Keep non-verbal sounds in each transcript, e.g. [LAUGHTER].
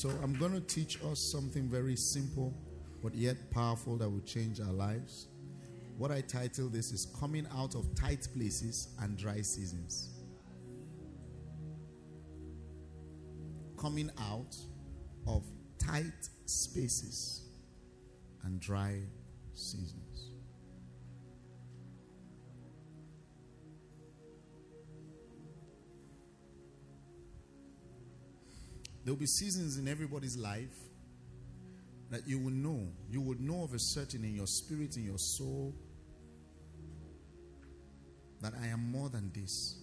So I'm going to teach us something very simple but yet powerful that will change our lives. What I title this is Coming Out of Tight Places and Dry Seasons. Coming out of tight spaces and dry seasons. There'll be seasons in everybody's life that you will know. You would know of a certain in your spirit, in your soul, that I am more than this.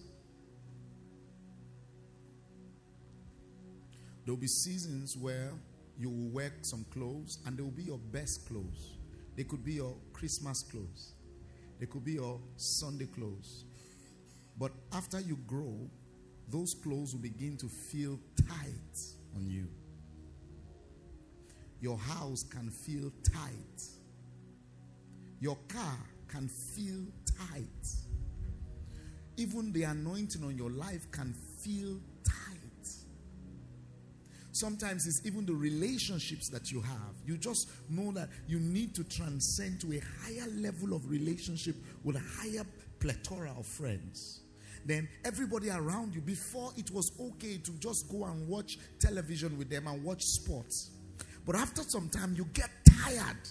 There will be seasons where you will wear some clothes and they will be your best clothes. They could be your Christmas clothes, they could be your Sunday clothes. But after you grow, those clothes will begin to feel tight on you. Your house can feel tight. Your car can feel tight. Even the anointing on your life can feel tight. Sometimes it's even the relationships that you have. You just know that you need to transcend to a higher level of relationship with a higher plethora of friends. Then everybody around you, before it was okay to just go and watch television with them and watch sports. But after some time, you get tired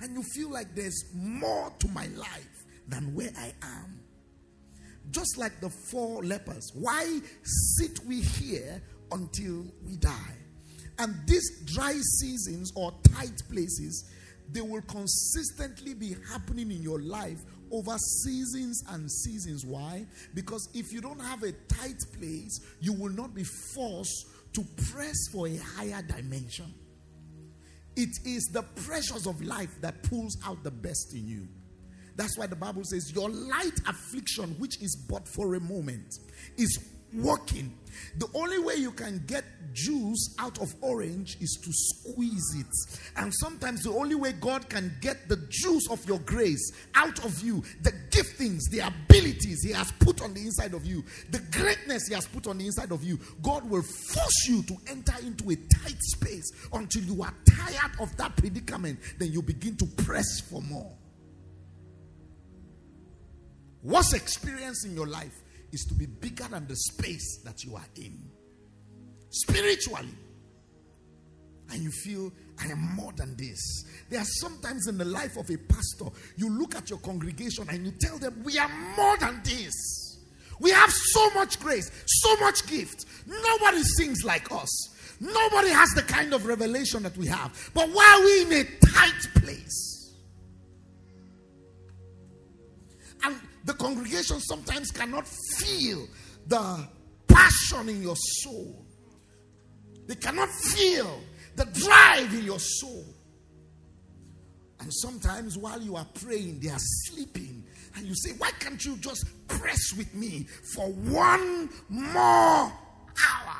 and you feel like there's more to my life than where I am. Just like the four lepers. Why sit we here until we die? And these dry seasons or tight places, they will consistently be happening in your life over seasons and seasons. Why? Because if you don't have a tight place, you will not be forced to press for a higher dimension. It is the pressures of life that pulls out the best in you. That's why the Bible says, Your light affliction, which is but for a moment, is working. The only way you can get juice out of orange is to squeeze it. And sometimes the only way God can get the juice of your grace out of you, the giftings, the abilities He has put on the inside of you, the greatness He has put on the inside of you, God will force you to enter into a tight space until you are tired of that predicament. Then you begin to press for more. What's experienced in your life is to be bigger than the space that you are in. Spiritually. And you feel, I am more than this. There are sometimes in the life of a pastor, you look at your congregation and you tell them, We are more than this. We have so much grace, so much gift. Nobody sings like us. Nobody has the kind of revelation that we have. But why are we in a tight place? The congregation sometimes cannot feel the passion in your soul. They cannot feel the drive in your soul. And sometimes while you are praying, they are sleeping. And you say, Why can't you just press with me for one more hour?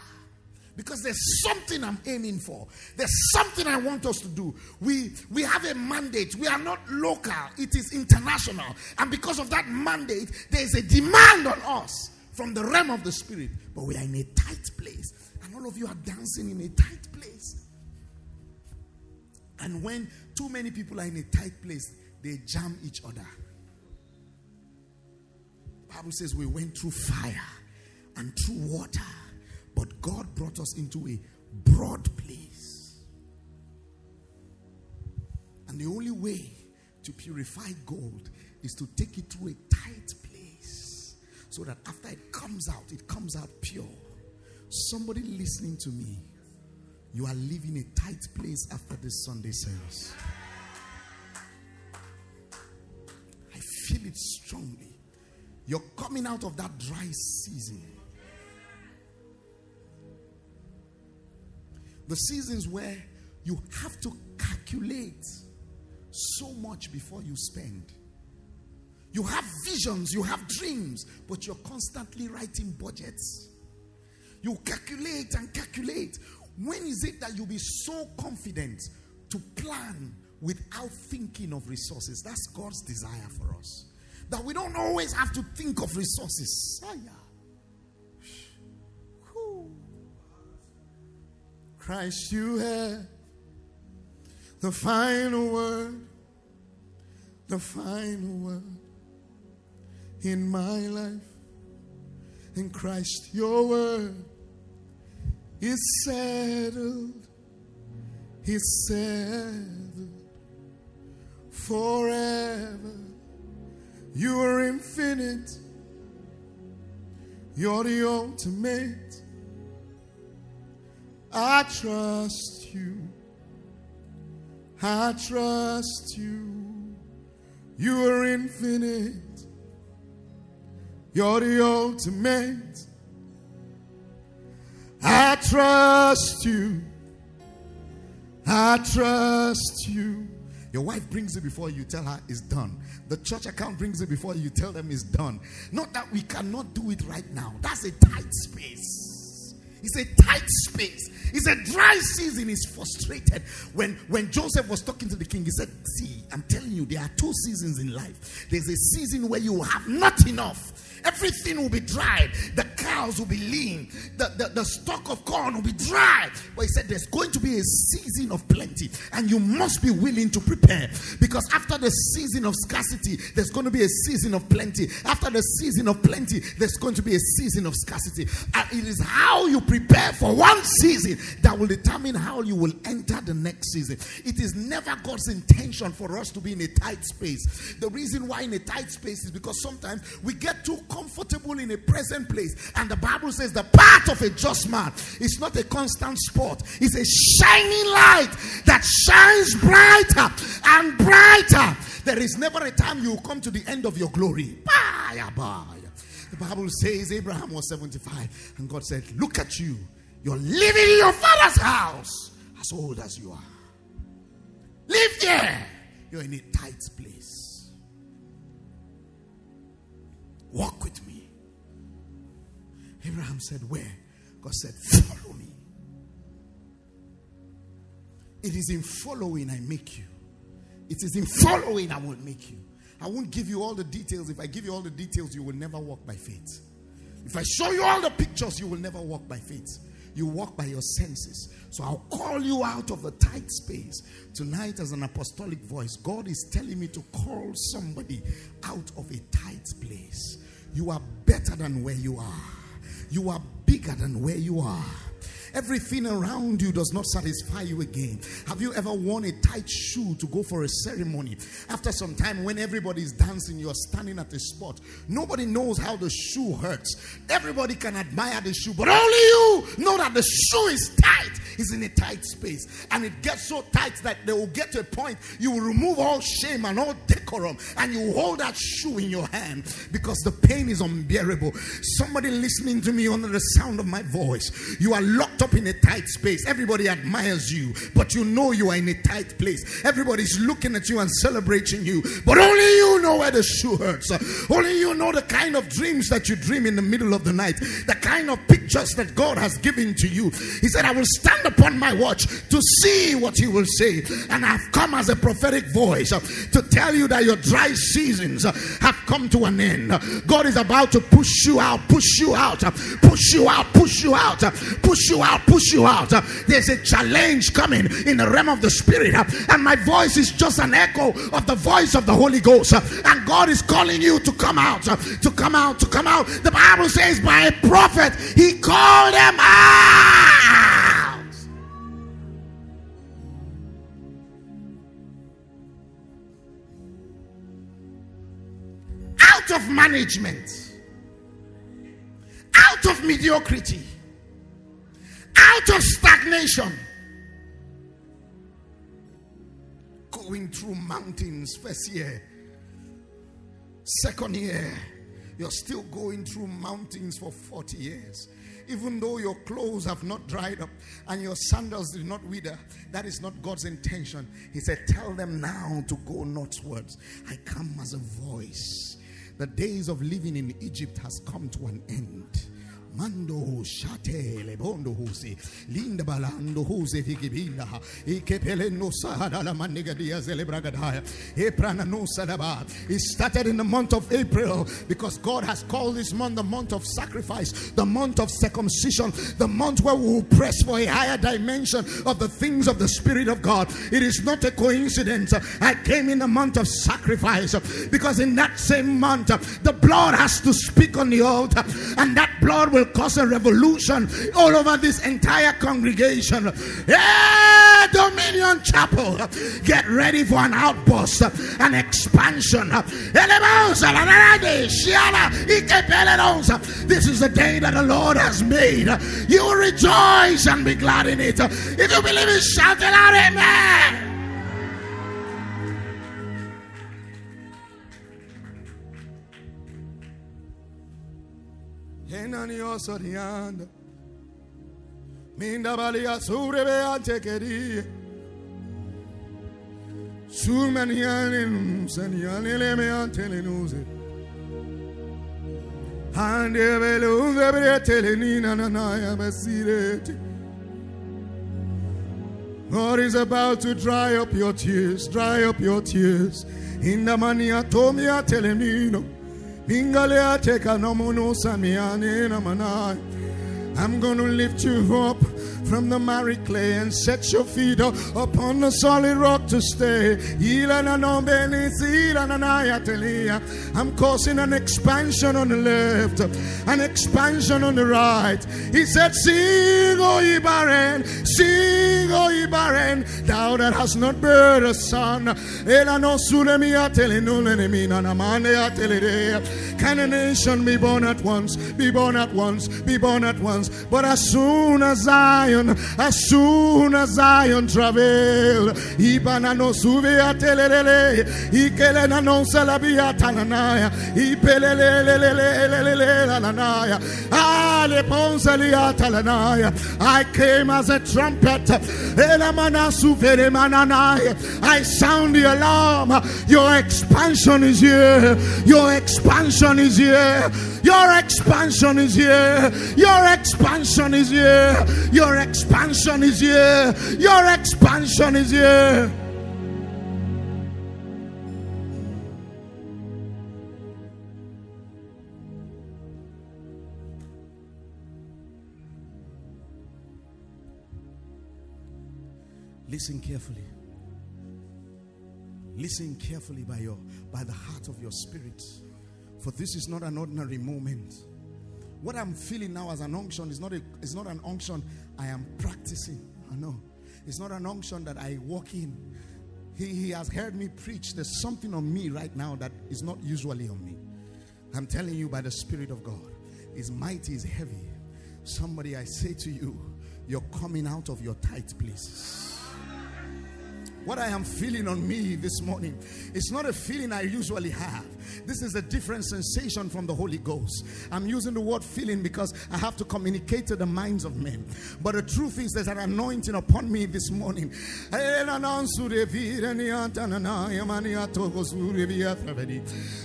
Because there's something I'm aiming for. There's something I want us to do. We we have a mandate. We are not local. It is international. And because of that mandate, there is a demand on us from the realm of the spirit. But we are in a tight place. And all of you are dancing in a tight place. And when too many people are in a tight place, they jam each other. The Bible says we went through fire and through water Us into a broad place. And the only way to purify gold is to take it through a tight place so that after it comes out, it comes out pure. Somebody listening to me, you are living a tight place after this Sunday service. I feel it strongly. You're coming out of that dry season. The seasons where you have to calculate so much before you spend. You have visions, you have dreams, but you're constantly writing budgets. You calculate and calculate. When is it that you'll be so confident to plan without thinking of resources? That's God's desire for us. That we don't always have to think of resources. Christ, you have the final word, the final word in my life. In Christ, your word is settled, is settled forever. You are infinite, you're the ultimate. I trust you. I trust you. You are infinite. You're the ultimate. I trust you. I trust you. Your wife brings it before you tell her it's done. The church account brings it before you tell them it's done. Not that we cannot do it right now. That's a tight space. It's a tight space. It's a dry season. He's frustrated. When, when Joseph was talking to the king, he said, See, I'm telling you, there are two seasons in life. There's a season where you have not enough Everything will be dried. The cows will be lean. The, the, the stock of corn will be dry. But he said there's going to be a season of plenty. And you must be willing to prepare. Because after the season of scarcity, there's going to be a season of plenty. After the season of plenty, there's going to be a season of scarcity. And it is how you prepare for one season that will determine how you will enter the next season. It is never God's intention for us to be in a tight space. The reason why in a tight space is because sometimes we get too comfortable in a present place. And the Bible says the path of a just man is not a constant spot, it's a shining light that shines brighter and brighter. There is never a time you come to the end of your glory. Bye, bye. The Bible says Abraham was 75, and God said, Look at you. You're living in your father's house as old as you are. Live there. You're in a tight place. Walk with me. Abraham said, Where? God said, Follow me. It is in following I make you. It is in following I will make you. I won't give you all the details. If I give you all the details, you will never walk by faith. If I show you all the pictures, you will never walk by faith. You walk by your senses. So I'll call you out of the tight space. Tonight, as an apostolic voice, God is telling me to call somebody out of a tight place. You are better than where you are, you are bigger than where you are. Everything around you does not satisfy you again. Have you ever worn a tight shoe to go for a ceremony? After some time, when everybody is dancing, you're standing at a spot. Nobody knows how the shoe hurts. Everybody can admire the shoe, but only you know that the shoe is tight, is in a tight space. And it gets so tight that they will get to a point you will remove all shame and all decorum and you hold that shoe in your hand because the pain is unbearable. Somebody listening to me under the sound of my voice, you are locked locked up in a tight space. Everybody admires you, but you know you are in a tight place. Everybody's looking at you and celebrating you, but only you know where the shoe hurts. Only you know the kind of dreams that you dream in the middle of the night, the kind of pictures that God has given to you. He said, I will stand upon my watch to see what He will say. And I've come as a prophetic voice to tell you that your dry seasons have come to an end. God is about to push you out, push you out, push you out, push you out, push you out out, push you out. There's a challenge coming in the realm of the spirit, and my voice is just an echo of the voice of the Holy Ghost. And God is calling you to come out, to come out, to come out. The Bible says, by a prophet, he called them out. Out of management, out of mediocrity out of stagnation. Going through mountains, first year, second year, you're still going through mountains for 40 years. Even though your clothes have not dried up and your sandals did not wither, that is not God's intention. He said, Tell them now to go northwards. I come as a voice. The days of living in Egypt has come to an end Mando shate le bondo husi. Linda balando husi fikibinda. Ikepele no sada la manigadia zelebragadaya. Eprana no sadaba. It started in the month of April because God has called this month the month of sacrifice, the month of circumcision, the month where we will press for a higher dimension of the things of the Spirit of God. It is not a coincidence. I came in the month of sacrifice because in that same month, the blood has to speak on the altar, and that blood will cause a revolution all over this entire congregation. Yeah, Dominion Chapel, get ready for an outburst, an expansion. This is the day that the Lord has made. You will rejoice and be glad in it. If you believe it, shout it out, Amen. Enani osorianda. Minda balia sure be antekeria. Sumaniane saniane le me antelenuse. Hande belunze bretelenina nanaya besirete. God is about to dry up your tears, dry up your tears. In the mania tomia telemino. Ingale ateka no munu samiane na manai. I'm going to lift you up from the miry clay and set your feet up upon the solid rock to stay. I'm causing an expansion on the left, an expansion on the right. He said, Sing, O ye barren, sing, O ye barren, thou that hast not bear a son. Can a nation be born at once? Be born at once, be born at once. But as soon as Zion, as soon as Zion travel, Ibana no suvia telele, Ikelena no salabia tananaya, Ipelelelelelelelele your expansion is here. Your expansion is here. Your expansion is here. Your expansion is here. Listen carefully. Listen carefully by your by the heart of your spirit. For this is not an ordinary moment. What I'm feeling now as an unction is not a is not an unction I am practicing. I know. It's not an unction that I walk in. He, he has heard me preach. There's something on me right now that is not usually on me. I'm telling you by the Spirit of God. His mighty is heavy. Somebody, I say to you, you're coming out of your tight places. What I am feeling on me this morning is not a feeling I usually have. This is a different sensation from the Holy Ghost. I'm using the word feeling because I have to communicate to the minds of men. But the truth is, there's an anointing upon me this morning.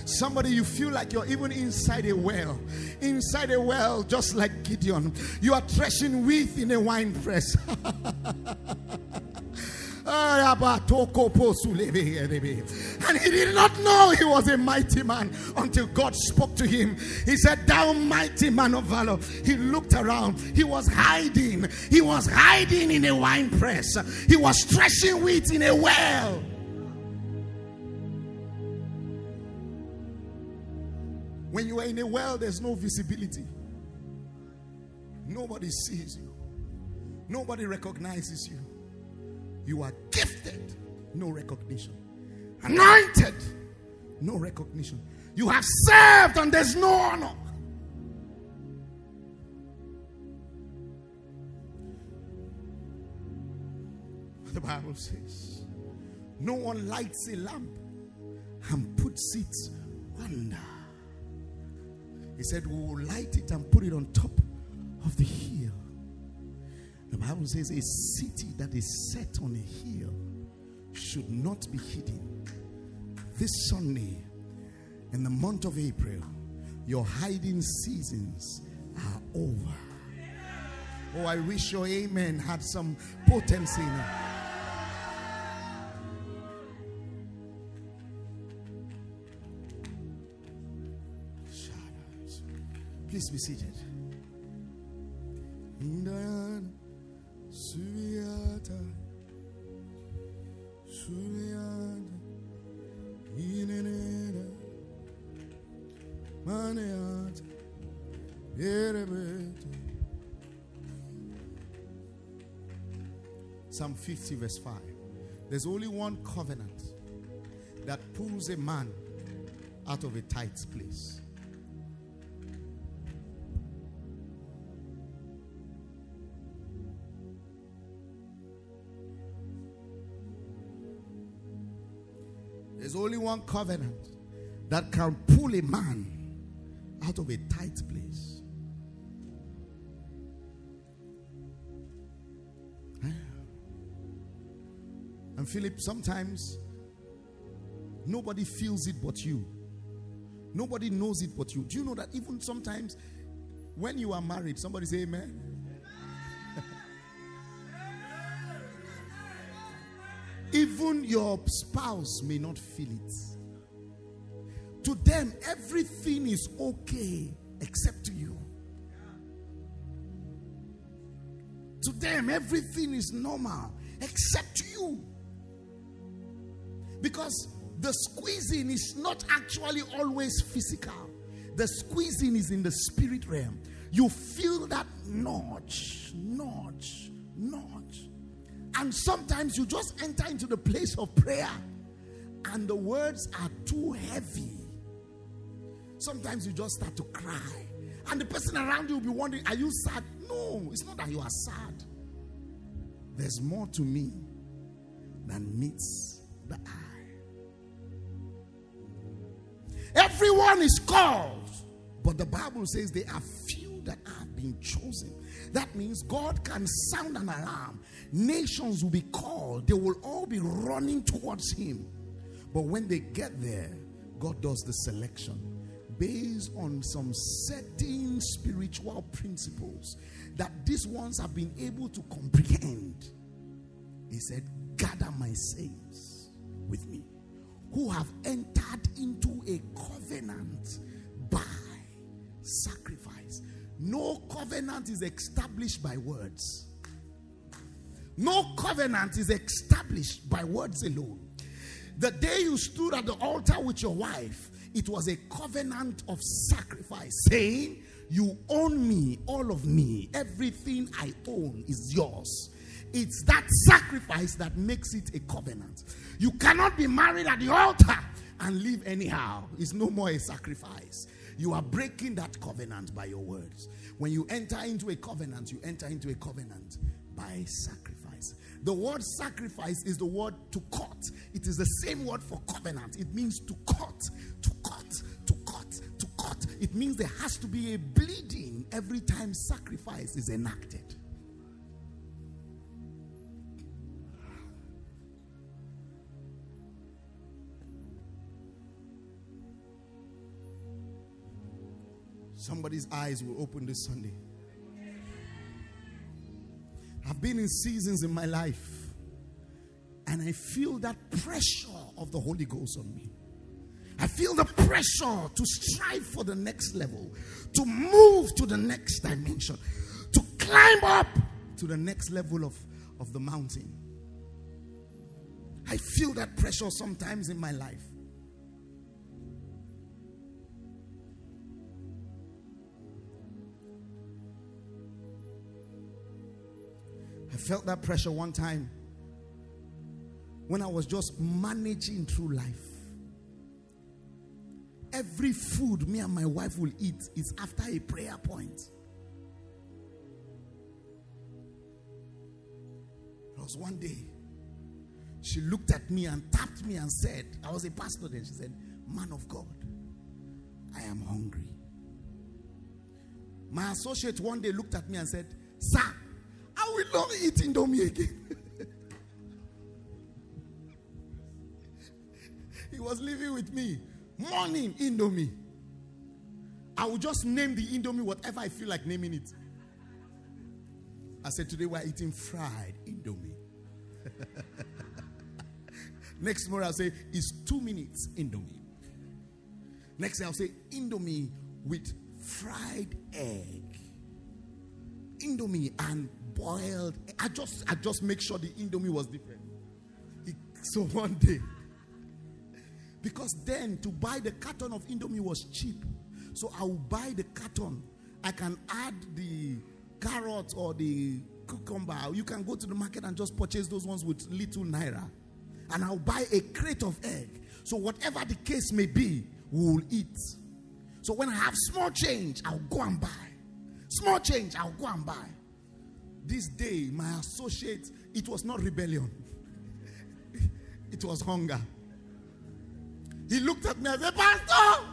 Somebody, you feel like you're even inside a well. Inside a well, just like Gideon. You are threshing wheat in a wine press. [LAUGHS] And he did not know he was a mighty man until God spoke to him. He said, Thou mighty man of valor. He looked around. He was hiding. He was hiding in a wine press. He was threshing wheat in a well. When you are in a well, there's no visibility. Nobody sees you. Nobody recognizes you. You are gifted, no recognition. Anointed, no recognition. You have served, and there's no honor. The Bible says, No one lights a lamp and puts it under. He said, We will light it and put it on top of the hill. The Bible says a city that is set on a hill should not be hidden. This Sunday, in the month of April, your hiding seasons are over. Oh, I wish your amen had some potency in it. Please be seated. 50, verse 5. There's only one covenant that pulls a man out of a tight place. There's only one covenant that can pull a man out of a tight place. And Philip, sometimes nobody feels it but you. Nobody knows it but you. Do you know that even sometimes when you are married, somebody say amen? [LAUGHS] even your spouse may not feel it. To them, everything is okay except to you. To them, everything is normal except you. Because the squeezing is not actually always physical, the squeezing is in the spirit realm. You feel that notch, notch, notch. And sometimes you just enter into the place of prayer and the words are too heavy. Sometimes you just start to cry. And the person around you will be wondering, Are you sad? No, it's not that you are sad. There's more to me than meets the eye. Everyone is called, but the Bible says there are few that have been chosen. That means God can sound an alarm. Nations will be called, they will all be running towards Him. But when they get there, God does the selection based on some certain spiritual principles that these ones have been able to comprehend. He said, Gather my saints with me who have entered into a covenant by sacrifice. No covenant is established by words. No covenant is established by words alone. The day you stood at the altar with your wife, it was a covenant of sacrifice, saying, You own me, all of me, everything I own is yours. It's that sacrifice that makes it a covenant. You cannot be married at the altar and live anyhow. It's no more a sacrifice. You are breaking that covenant by your words. When you enter into a covenant, you enter into a covenant by sacrifice. The word sacrifice is the word to cut. It is the same word for covenant. It means to cut, to cut, to cut, to cut. It means there has to be a bleeding every time sacrifice is enacted. Somebody's eyes will open this Sunday. I've been in seasons in my life and I feel that pressure of the Holy Ghost on me. I feel the pressure to strive for the next level, to move to the next dimension, to climb up to the next level of, of the mountain. I feel that pressure sometimes in my life. I felt that pressure one time when I was just managing through life. Every food me and my wife will eat is after a prayer point. It was one day. She looked at me and tapped me and said, I was a pastor then. She said, Man of God, I am hungry. My associate one day looked at me and said, Sir, I will not eat Indomie again. [LAUGHS] he was living with me. Morning Indomie. I will just name the Indomie whatever I feel like naming it. I said, Today we're eating fried Indomie. [LAUGHS] Next morning, I'll say, It's two minutes Indomie. Next day, I'll say, Indomie with fried egg. Indomie and boiled. I just, I just make sure the Indomie was different. It, so one day, because then to buy the carton of Indomie was cheap. So I will buy the carton. I can add the carrot or the cucumber. You can go to the market and just purchase those ones with little naira. And I'll buy a crate of egg. So whatever the case may be, we will eat. So when I have small change, I'll go and buy. Small change, I'll go and buy. This day, my associate, it was not rebellion, [LAUGHS] it was hunger. He looked at me and said, Pastor,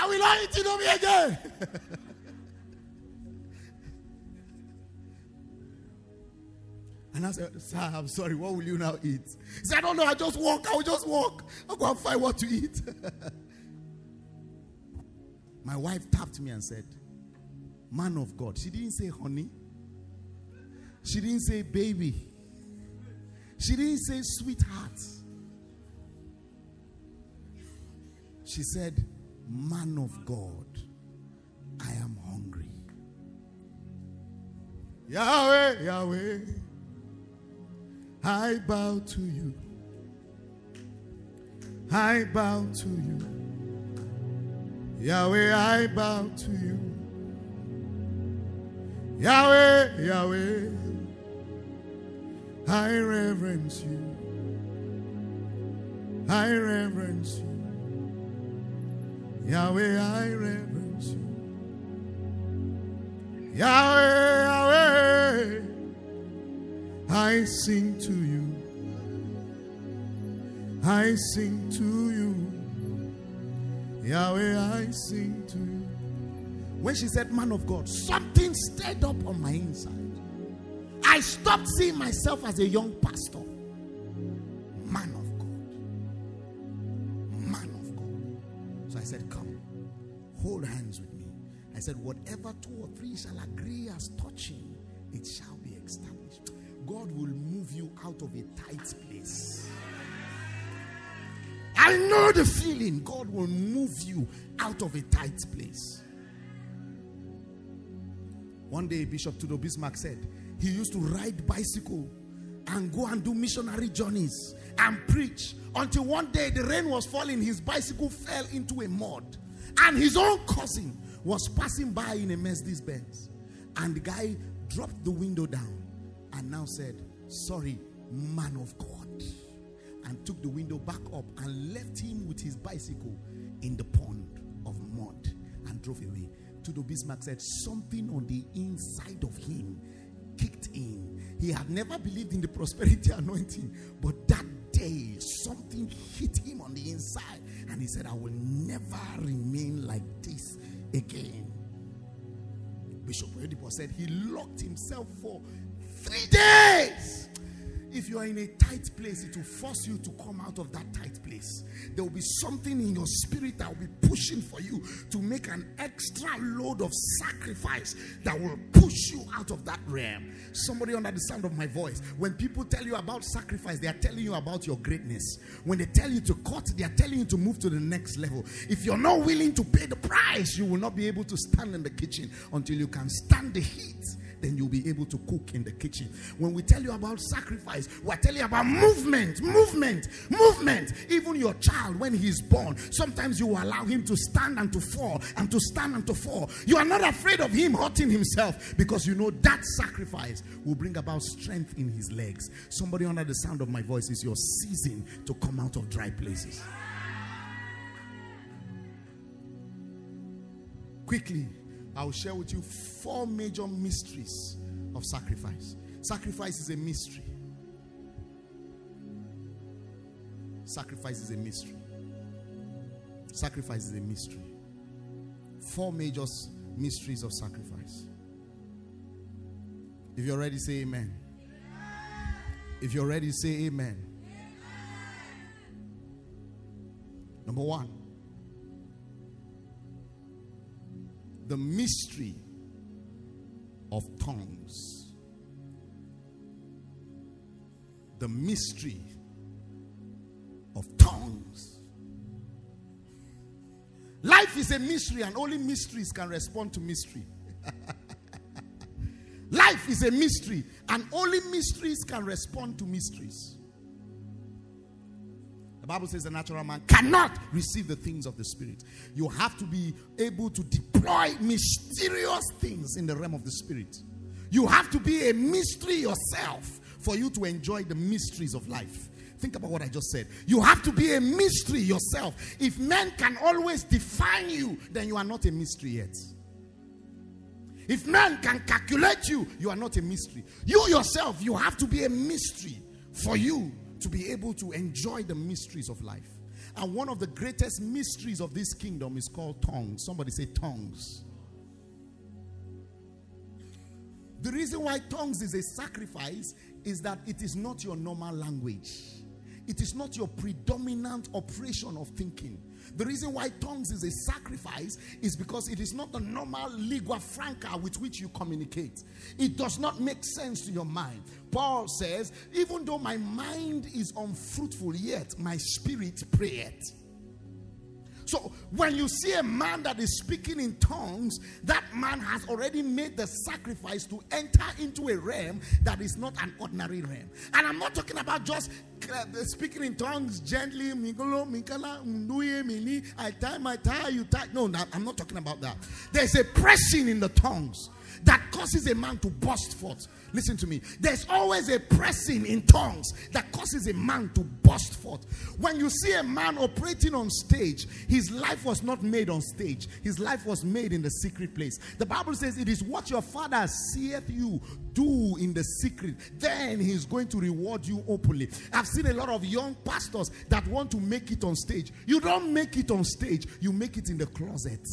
I will not eat Indomie again. [LAUGHS] and I said, Sir, I'm sorry, what will you now eat? He said, I don't know, I just walk, I will just walk. I'll go and find what to eat. [LAUGHS] My wife tapped me and said, Man of God. She didn't say honey. She didn't say baby. She didn't say sweetheart. She said, Man of God, I am hungry. Yahweh, Yahweh, I bow to you. I bow to you. Yahweh, I bow to you. Yahweh, Yahweh, I reverence you. I reverence you. Yahweh, I reverence you. Yahweh, Yahweh, I sing to you. I sing to you. Yahweh, I sing to you. When she said, Man of God, something stirred up on my inside. I stopped seeing myself as a young pastor. Man of God. Man of God. So I said, Come, hold hands with me. I said, Whatever two or three shall agree as touching, it shall be established. God will move you out of a tight place. I know the feeling. God will move you out of a tight place. One day, Bishop Tudor Bismark said he used to ride bicycle and go and do missionary journeys and preach until one day the rain was falling. His bicycle fell into a mud, and his own cousin was passing by in a Mercedes Benz, and the guy dropped the window down and now said, "Sorry, man of God." and took the window back up and left him with his bicycle in the pond of mud and drove away. Tudor Bismark said something on the inside of him kicked in. He had never believed in the prosperity [LAUGHS] anointing, but that day something hit him on the inside, and he said, I will never remain like this again. Bishop Oyedepo said he locked himself for three days. If you are in a tight place, it will force you to come out of that tight place. There will be something in your spirit that will be pushing for you to make an extra load of sacrifice that will push you out of that realm. Somebody under the sound of my voice, when people tell you about sacrifice, they are telling you about your greatness. When they tell you to cut, they are telling you to move to the next level. If you're not willing to pay the price, you will not be able to stand in the kitchen until you can stand the heat then you'll be able to cook in the kitchen. When we tell you about sacrifice, we're telling you about movement, movement, movement. Even your child, when he's born, sometimes you allow him to stand and to fall and to stand and to fall. You are not afraid of him hurting himself because you know that sacrifice will bring about strength in his legs. Somebody under the sound of my voice is your season to come out of dry places. Quickly, I'll share with you four major mysteries of sacrifice. Sacrifice is a mystery. Sacrifice is a mystery. Sacrifice is a mystery. Four major mysteries of sacrifice. If you're ready, say amen. If you're ready, say amen. amen. Number one, the mystery of tongues. The mystery of tongues. Life is a mystery, and only mysteries can respond to mystery. [LAUGHS] Life is a mystery, and only mysteries can respond to mysteries. The Bible says the natural man cannot receive the things of the Spirit. You have to be able to deploy mysterious things in the realm of the Spirit. You have to be a mystery yourself for you to enjoy the mysteries of life. Think about what I just said. You have to be a mystery yourself. If men can always define you, then you are not a mystery yet. If men can calculate you, you are not a mystery. You yourself, you have to be a mystery for you to be able to enjoy the mysteries of life. And one of the greatest mysteries of this kingdom is called tongues. Somebody say tongues. The reason why tongues is a sacrifice is that it is not your normal language. It is not your predominant operation of thinking. The reason why tongues is a sacrifice is because it is not the normal lingua franca with which you communicate. It does not make sense to your mind. Paul says, even though my mind is unfruitful, yet my spirit prayeth. So when you see a man that is speaking in tongues, that man has already made the sacrifice to enter into a realm that is not an ordinary realm. And I'm not talking about just uh, speaking in tongues gently. I tie my tie, you tie. No, I'm not talking about that. There's a pressing in the tongues that causes a man to burst forth. Listen to me. There's always a pressing in tongues that causes a man to burst forth. When you see a man operating on stage, his life was not made on stage, his life was made in the secret place. The Bible says, It is what your father seeth you do in the secret, then he's going to reward you openly. I've seen a lot of young pastors that want to make it on stage. You don't make it on stage, you make it in the closet.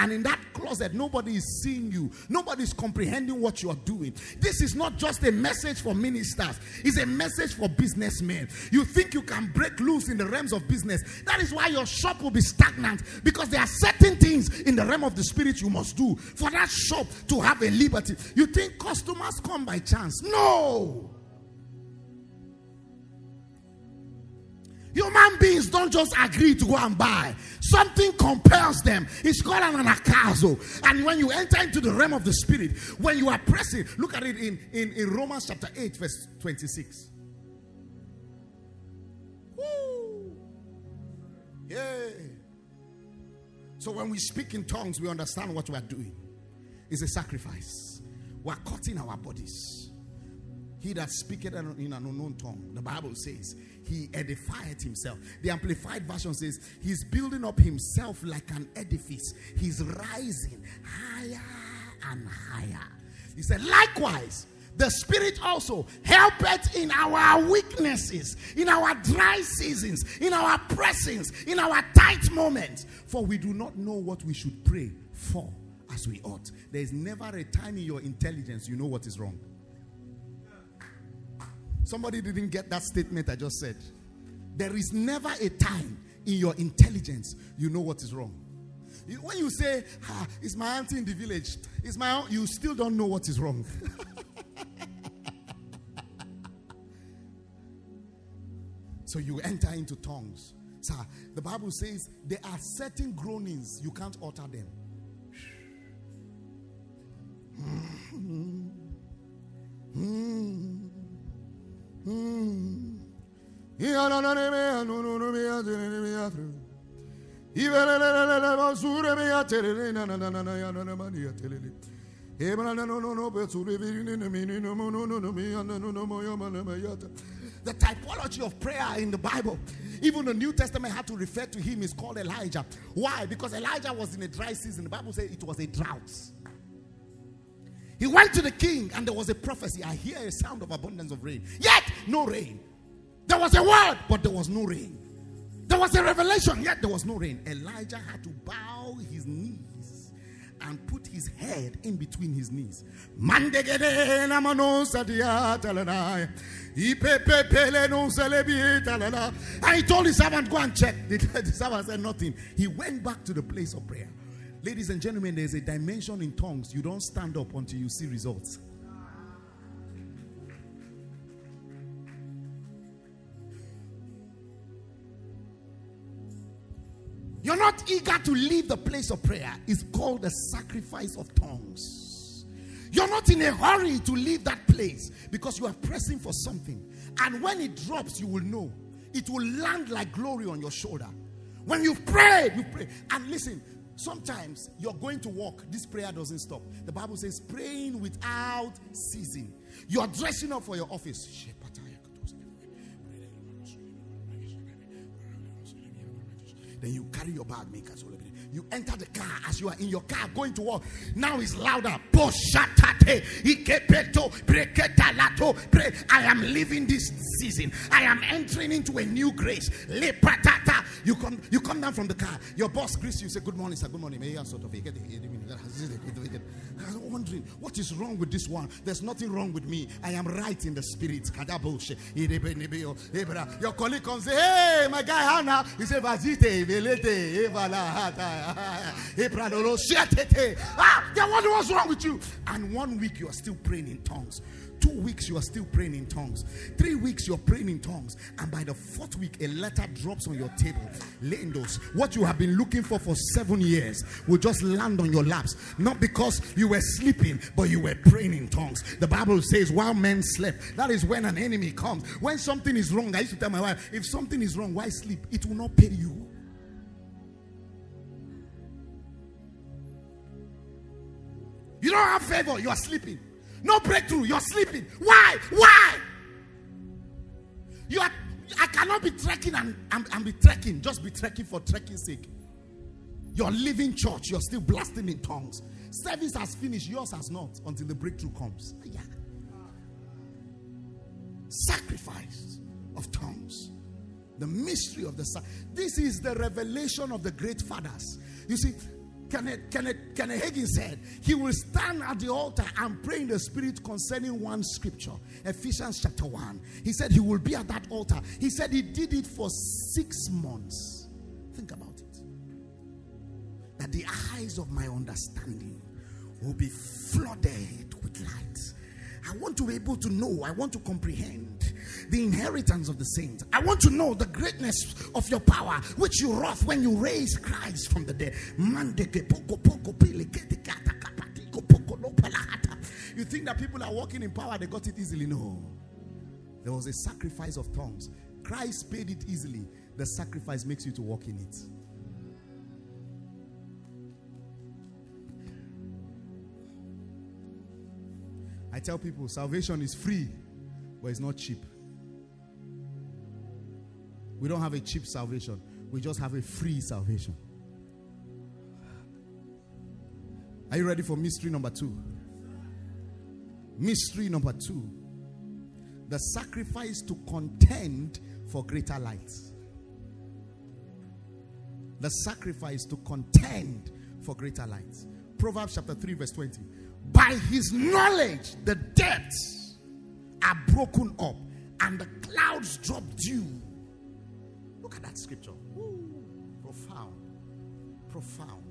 And in that closet, nobody is seeing you, nobody is comprehending what you are doing. This is not just a message for ministers, it's a message for businessmen. You think you can break loose in the realms of business. That is why your shop will be stagnant because there are certain things in the realm of the spirit you must do for that shop to have a liberty. You think customers come by chance? No. Human beings don't just agree to go and buy. Something compels them. It's called an anagkazo. And when you enter into the realm of the spirit, when you are pressing, look at it in, in, in Romans chapter 8, verse 26. Woo! Yeah. So when we speak in tongues, we understand what we are doing. It's a sacrifice. We're cutting our bodies. He that speaketh in an unknown tongue, the Bible says, he edified himself. The Amplified Version says, He's building up himself like an edifice. He's rising higher and higher. He said, Likewise, the Spirit also helpeth in our weaknesses, in our dry seasons, in our pressings, in our tight moments. For we do not know what we should pray for as we ought. There is never a time in your intelligence you know what is wrong. Somebody didn't get that statement I just said. There is never a time in your intelligence you know what is wrong. When you say, ah, it's my auntie in the village, it's my own, you still don't know what is wrong. [LAUGHS] so you enter into tongues. Sir, the Bible says there are certain groanings, you can't utter them. Mm-hmm. [LAUGHS] Mm. The typology of prayer in the Bible, even the New Testament had to refer to him, is called Elijah. Why? Because Elijah was in a dry season. The Bible says it was a drought. He went to the king and there was a prophecy. I hear a sound of abundance of rain. Yet, no rain. There was a word, but there was no rain. There was a revelation, yet there was no rain. Elijah had to bow his knees and put his head in between his knees. And he told his servant, Go and check. [LAUGHS] The servant said nothing. He went back to the place of prayer. Ladies and gentlemen, there's a dimension in tongues. You don't stand up until you see results. You're not eager to leave the place of prayer. It's called the sacrifice of tongues. You're not in a hurry to leave that place because you are pressing for something. And when it drops, you will know. It will land like glory on your shoulder. When you pray, you pray. And listen, sometimes you're going to walk. This prayer doesn't stop. The Bible says, praying without ceasing. You are dressing up for your office. Then you carry your bag, you enter the car as you are in your car going to work. Now it's louder. I am living this season. I am entering into a new grace. You come, you come down from the car. Your boss greets you. Say, Good morning, sir. Good morning. May sort of I'm wondering what is wrong with this one. There's nothing wrong with me. I am right in the spirit. Your colleague comes say, Hey, my guy, how now? He said, Vazite, velete, Ah, then what was wrong with you? And one week you are still praying in tongues. Two weeks you are still praying in tongues. Three weeks you're praying in tongues. And by the fourth week, a letter drops on your table. Lendos, what you have been looking for for seven years will just land on your laps. Not because you were sleeping, but you were praying in tongues. The Bible says, while men slept, that is when an enemy comes. When something is wrong, I used to tell my wife, if something is wrong, why sleep? It will not pay you. You don't have favor, you are sleeping. No breakthrough, you're sleeping. Why? Why? You are I cannot be trekking and, and be trekking, just be trekking for trekking's sake. You're leaving church, you're still blasting in tongues. Service has finished, yours has not until the breakthrough comes. Yeah. Sacrifice of tongues. The mystery of the This is the revelation of the great fathers. You see, Kenneth, Kenneth, Kenneth Hagin said he will stand at the altar and pray in the spirit concerning one scripture, Ephesians chapter 1. He said he will be at that altar. He said he did it for six months. Think about it. That the eyes of my understanding will be flooded with light. I want to be able to know, I want to comprehend the inheritance of the saints. I want to know the greatness of your power, which you wrought when you raised Christ from the dead. You think that people are walking in power, they got it easily? No. There was a sacrifice of tongues. Christ paid it easily. The sacrifice makes you to walk in it. I tell people salvation is free, but it's not cheap. We don't have a cheap salvation, we just have a free salvation. Are you ready for mystery number two? Mystery number two the sacrifice to contend for greater light. The sacrifice to contend for greater light. Proverbs chapter 3, verse 20. By his knowledge, the depths are broken up and the clouds drop dew Look at that scripture. Ooh, profound. Profound.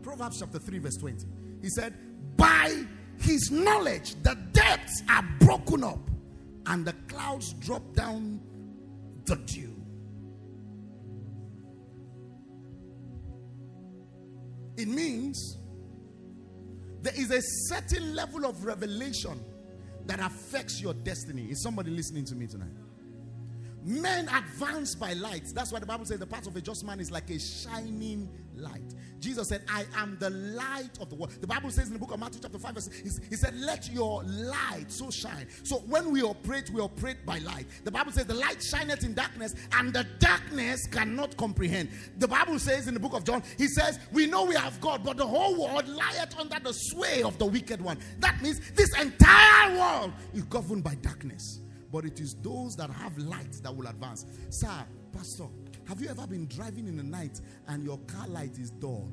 Proverbs chapter 3, verse 20. He said, By his knowledge, the depths are broken up and the clouds drop down the dew. It means there is a certain level of revelation that affects your destiny. Is somebody listening to me tonight? Men advance by light. That's why the Bible says the path of a just man is like a shining light. Jesus said, I am the light of the world. The Bible says in the book of Matthew, chapter 5, verse, he said, Let your light so shine. So when we operate, we operate by light. The Bible says, The light shineth in darkness, and the darkness cannot comprehend. The Bible says in the book of John, He says, We know we have God, but the whole world lieth under the sway of the wicked one. That means this entire world is governed by darkness but it is those that have light that will advance. Sir, Pastor, have you ever been driving in the night and your car light is dull?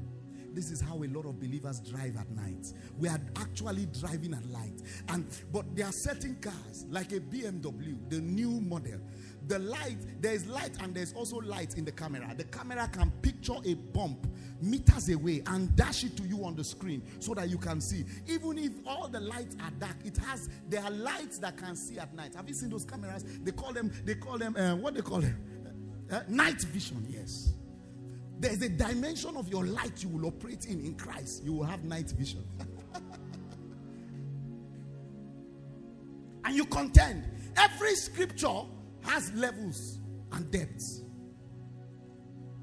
This is how a lot of believers drive at night. We are actually driving at light. And but there are certain cars, like a BMW, the new model. The light, there is light and there's also light in the camera. The camera can picture a bump meters away and dash it to you on the screen so that you can see. Even if all the lights are dark, it has there are lights that can see at night. Have you seen those cameras? They call them, they call them uh, what they call them? Uh, night vision, yes. There's a dimension of your light you will operate in in Christ. You will have night vision. [LAUGHS] and you contend. Every scripture has levels and depths.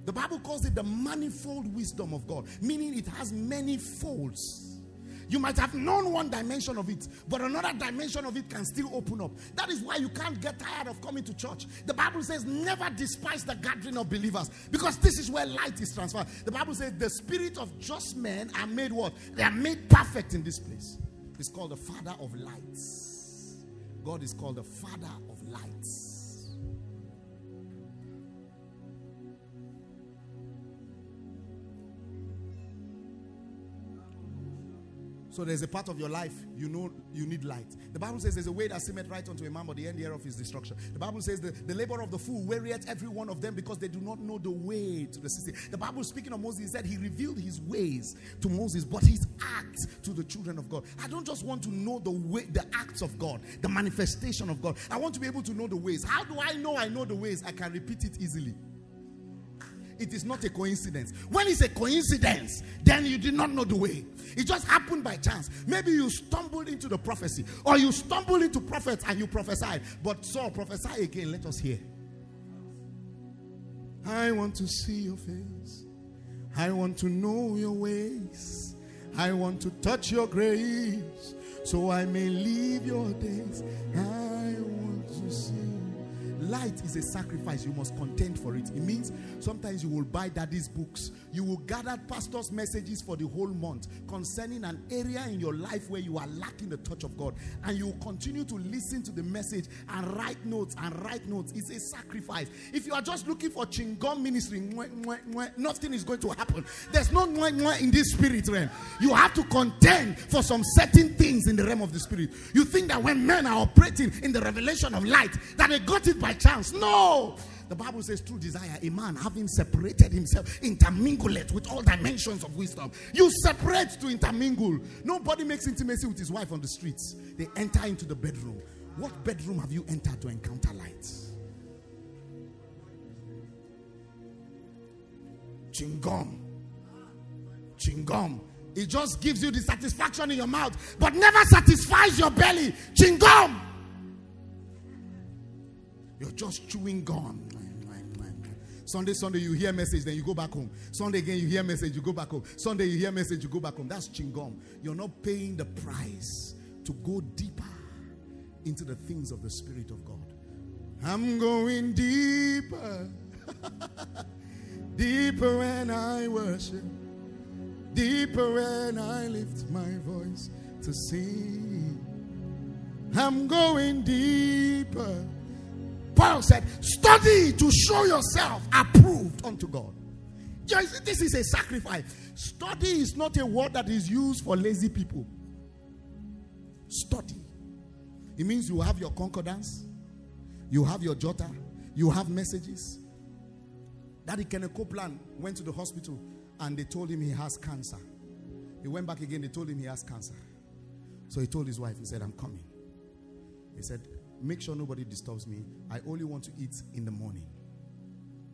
The Bible calls it the manifold wisdom of God, meaning it has many folds. You might have known one dimension of it, but another dimension of it can still open up. That is why you can't get tired of coming to church. The Bible says, never despise the gathering of believers because this is where light is transferred. The Bible says, the spirit of just men are made what? They are made perfect in this place. It's called the Father of lights. God is called the Father of lights. So there's a part of your life you know you need light. The Bible says there's a way that seemeth right unto a man, but the end thereof is destruction. The Bible says the, the labor of the fool wearieth every one of them because they do not know the way to the city. The Bible speaking of Moses said he revealed his ways to Moses, but his acts to the children of God. I don't just want to know the way, the acts of God, the manifestation of God. I want to be able to know the ways. How do I know I know the ways? I can repeat it easily it is not a coincidence. When it's a coincidence, then you did not know the way. It just happened by chance. Maybe you stumbled into the prophecy, or you stumbled into prophets and you prophesied. But Saul, prophesy again. Let us hear. I want to see your face. I want to know your ways. I want to touch your grace so I may live your days. I want to see Light is a sacrifice. You must contend for it. It means sometimes you will buy daddy's books. You will gather pastor's messages for the whole month concerning an area in your life where you are lacking the touch of God. And you will continue to listen to the message and write notes and write notes. It's a sacrifice. If you are just looking for chingom ministry, nothing is going to happen. There's no in this spirit realm. You have to contend for some certain things in the realm of the spirit. You think that when men are operating in the revelation of light, that they got it by chance. No. The Bible says, through desire, a man having separated himself, intermingled with all dimensions of wisdom. You separate to intermingle. Nobody makes intimacy with his wife on the streets. They enter into the bedroom. What bedroom have you entered to encounter light? Chingom. Chingom. It just gives you the satisfaction in your mouth, but never satisfies your belly. Chingom. You're just chewing gum. Sunday, Sunday, you hear message, then you go back home. Sunday again, you hear message, you go back home. Sunday, you hear message, you go back home. That's chingom. You're not paying the price to go deeper into the things of the Spirit of God. I'm going deeper, [LAUGHS] deeper when I worship, deeper when I lift my voice to sing. I'm going deeper Paul said, Study to show yourself approved unto God. This is a sacrifice. Study is not a word that is used for lazy people. Study. It means you have your concordance, you have your jotter, you have messages. Daddy Kenneth Copeland went to the hospital and they told him he has cancer. He went back again, they told him he has cancer. So he told his wife, he said, I'm coming. He said, Make sure nobody disturbs me. I only want to eat in the morning.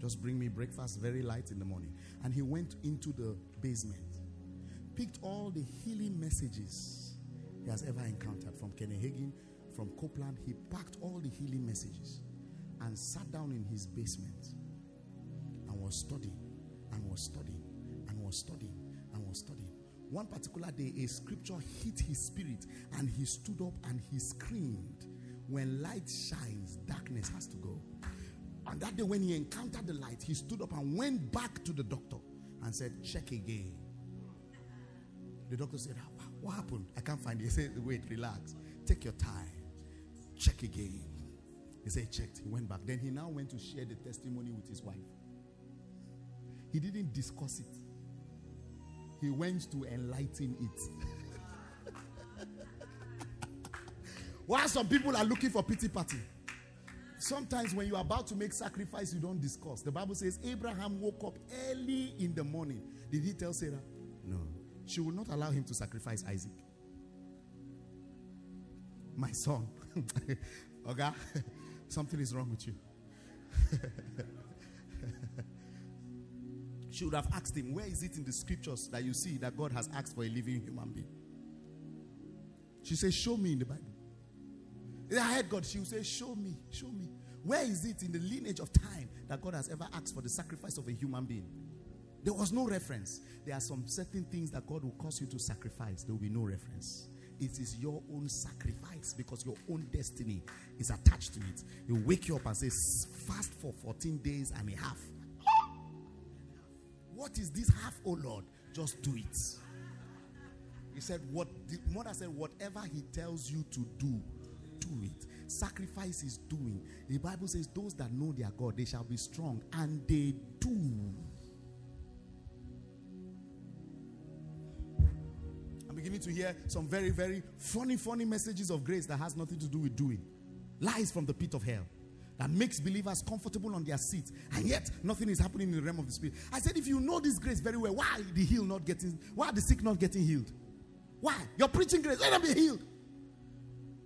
Just bring me breakfast very light in the morning. And he went into the basement, picked all the healing messages he has ever encountered from Kenneth Hagin, from Copeland. He packed all the healing messages and sat down in his basement and was studying and was studying and was studying and was studying. One particular day, a scripture hit his spirit and he stood up and he screamed when light shines, darkness has to go. And that day, when he encountered the light, he stood up and went back to the doctor and said, Check again. The doctor said, What happened? I can't find it. He said, Wait, relax. Take your time. Check again. He said, Checked. He went back. Then he now went to share the testimony with his wife. He didn't discuss it. he went to enlighten it. [LAUGHS] While some people are looking for pity party, sometimes when you're about to make sacrifice, you don't discuss. The Bible says Abraham woke up early in the morning. Did he tell Sarah? No. She will not allow him to sacrifice Isaac. My son. [LAUGHS] okay? [LAUGHS] Something is wrong with you. [LAUGHS] she would have asked him, Where is it in the scriptures that you see that God has asked for a living human being? She says, Show me in the Bible. I heard God. She would say, Show me, show me. Where is it in the lineage of time that God has ever asked for the sacrifice of a human being? There was no reference. There are some certain things that God will cause you to sacrifice. There will be no reference. It is your own sacrifice because your own destiny is attached to it. He will wake you up and say, Fast for 14 days and a half. What is this half, oh Lord? Just do it. He said, What the mother said, whatever he tells you to do, do it. Sacrifice is doing. The Bible says, Those that know their God, they shall be strong, and they do. I'm beginning to hear some very, very funny, funny messages of grace that has nothing to do with doing. Lies from the pit of hell that makes believers comfortable on their seats, and yet nothing is happening in the realm of the spirit. I said, if you know this grace very well, why the healed not getting, why are the sick not getting healed? Why? You're preaching grace, let them be healed.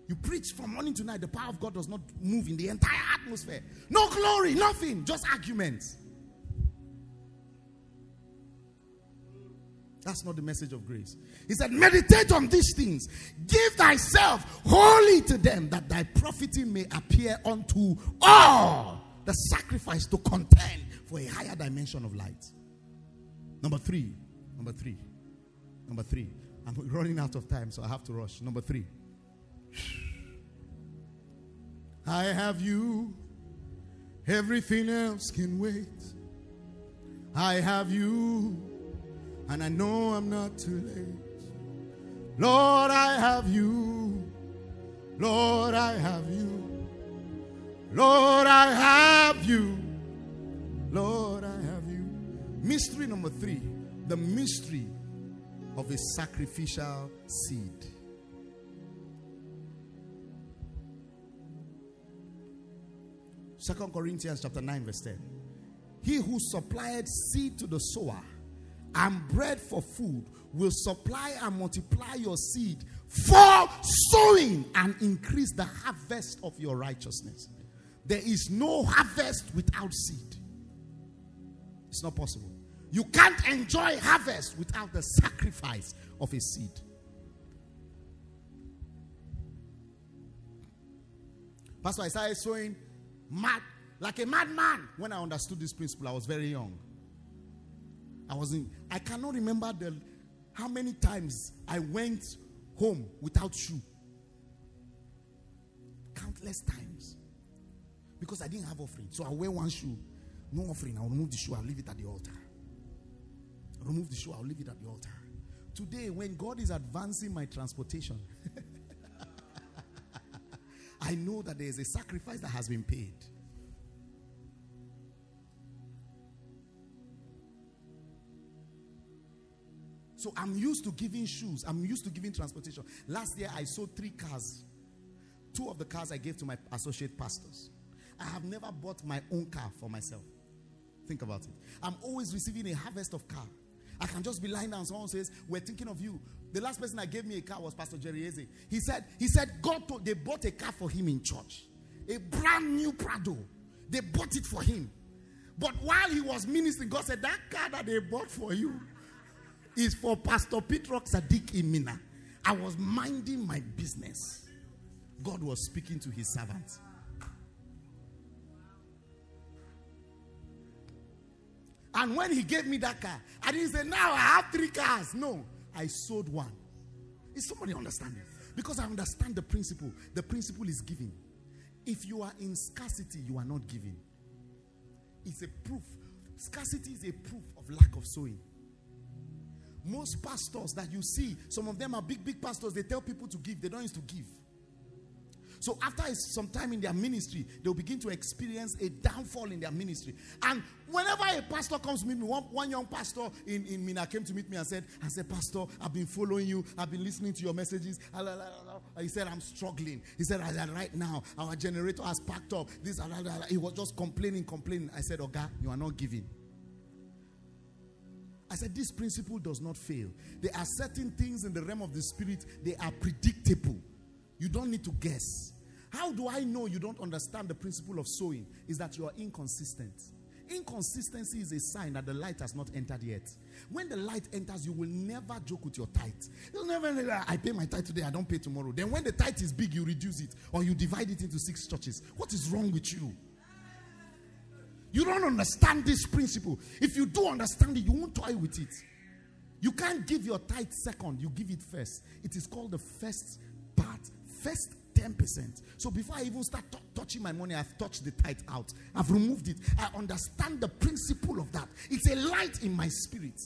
You preach from morning to night, the power of God does not move in the entire atmosphere. No glory, nothing, just arguments. That's not the message of grace. He said, Meditate on these things, give thyself wholly to them, that thy profiting may appear unto all. The sacrifice to contend for a higher dimension of light. Number three. Number three. Number three. I'm [LAUGHS] running out of time, so I have to rush. Number three. I have you. Everything else can wait. I have you. And I know I'm not too late. Lord, I have you. Lord, I have you. Lord, I have you. Lord, I have you. Mystery number three the mystery of a sacrificial seed. Second Corinthians chapter 9, verse 10. He who supplied seed to the sower and bread for food will supply and multiply your seed for sowing and increase the harvest of your righteousness. There is no harvest without seed. It's not possible. You can't enjoy harvest without the sacrifice of a seed. Pastor, I started sowing mad, like a madman when I understood this principle. I was very young. I was in, I cannot remember the how many times I went home without shoe. Countless times. Because I didn't have offering. So I wear one shoe. No offering. I'll remove the shoe. I'll leave it at the altar. Remove the shoe. I'll leave it at the altar. Today, when God is advancing my transportation, [LAUGHS] I know that there is a sacrifice that has been paid. So I'm used to giving shoes. I'm used to giving transportation. Last year I sold three cars. Two of the cars I gave to my associate pastors. I have never bought my own car for myself. Think about it. I'm always receiving a harvest of car. I can just be lying down. Someone says, "We're thinking of you." The last person that gave me a car was Pastor Jerry Eze. He said, "He said God told, they bought a car for him in church, a brand new Prado. They bought it for him, but while he was ministering, God said that car that they bought for you is for Pastor Petrock Sadiq Imina. I was minding my business. God was speaking to his servant. And when he gave me that car, I didn't say, now I have three cars. No, I sold one. Is somebody understanding? Because I understand the principle. The principle is giving. If you are in scarcity, you are not giving. It's a proof. Scarcity is a proof of lack of sowing. Most pastors that you see, some of them are big, big pastors, they tell people to give, they don't used to give. So after some time in their ministry, they'll begin to experience a downfall in their ministry. And whenever a pastor comes to meet me, one, one young pastor in, in Minna came to meet me and said, I said, Pastor, I've been following you, I've been listening to your messages. Ah, he said, I'm struggling. He said, ah, right now, our generator has packed up. This, ah, he was just complaining, complaining. I said, Okay, you are not giving. I said, This principle does not fail. There are certain things in the realm of the spirit, they are predictable. You don't need to guess. How do I know you don't understand the principle of sowing? Is that you are inconsistent. Inconsistency is a sign that the light has not entered yet. When the light enters, you will never joke with your tithe. You'll never, ah, I pay my tithe today, I don't pay tomorrow. Then when the tithe is big, you reduce it or you divide it into six churches. What is wrong with you? You don't understand this principle. If you do understand it, you won't toy with it. You can't give your tithe second, you give it first. It is called the first part. First 10%. So before I even start t- touching my money, I've touched the tithe out. I've removed it. I understand the principle of that. It's a light in my spirit.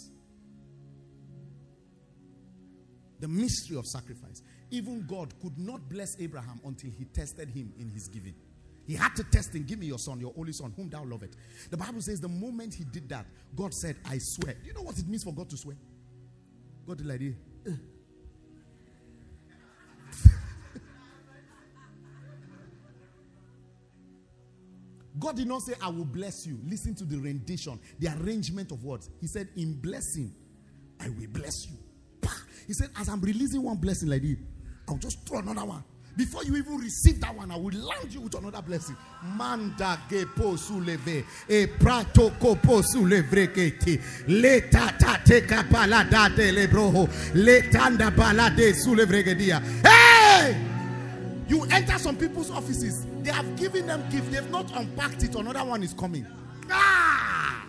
The mystery of sacrifice. Even God could not bless Abraham until he tested him in his giving. He had to test him. Give me your son, your only son, whom thou lovest. The Bible says the moment he did that, God said, I swear. Do You know what it means for God to swear? God did like this. God did not say, I will bless you. Listen to the rendition, the arrangement of words. He said, In blessing, I will bless you. He said, As I'm releasing one blessing like this, I'll just throw another one. Before you even receive that one, I will land you with another blessing. Manda e prato le tata te kapala date le tanda. Hey! You enter some people's offices, they have given them gift, they've not unpacked it, another one is coming. Ah!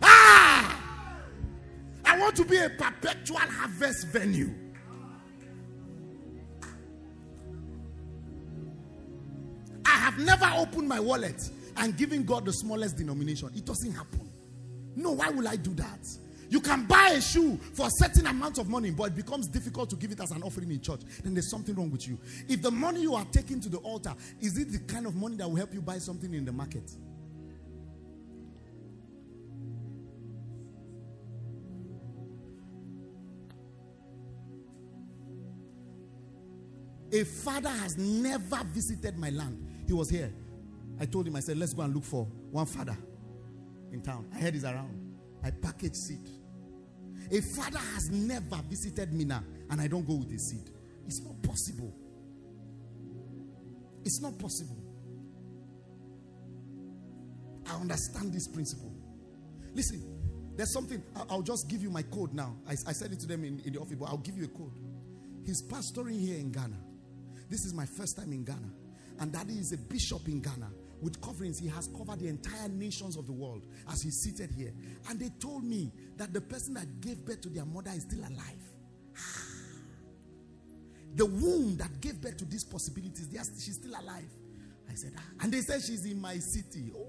Ah! I want to be a perpetual harvest venue. I have never opened my wallet and given God the smallest denomination. It doesn't happen. No, why will I do that? You can buy a shoe for a certain amount of money, but it becomes difficult to give it as an offering in church. Then there's something wrong with you. If the money you are taking to the altar, is it the kind of money that will help you buy something in the market? A father has never visited my land. He was here. I told him, I said, let's go and look for one father in town. I heard he's around. I packaged seed. A father has never visited Minna and I don't go with a seed. It's not possible. It's not possible. I understand this principle. Listen, there's something, I'll just give you my code now. I, I said it to them in, in the office, but I'll give you a code. He's pastoring here in Ghana. This is my first time in Ghana. And daddy is a bishop in Ghana with coverings. He has covered the entire nations of the world as he's seated here. And they told me that the person that gave birth to their mother is still alive. [SIGHS] the womb that gave birth to these possibilities, are, she's still alive. I said, ah. and they said she's in my city. Oh.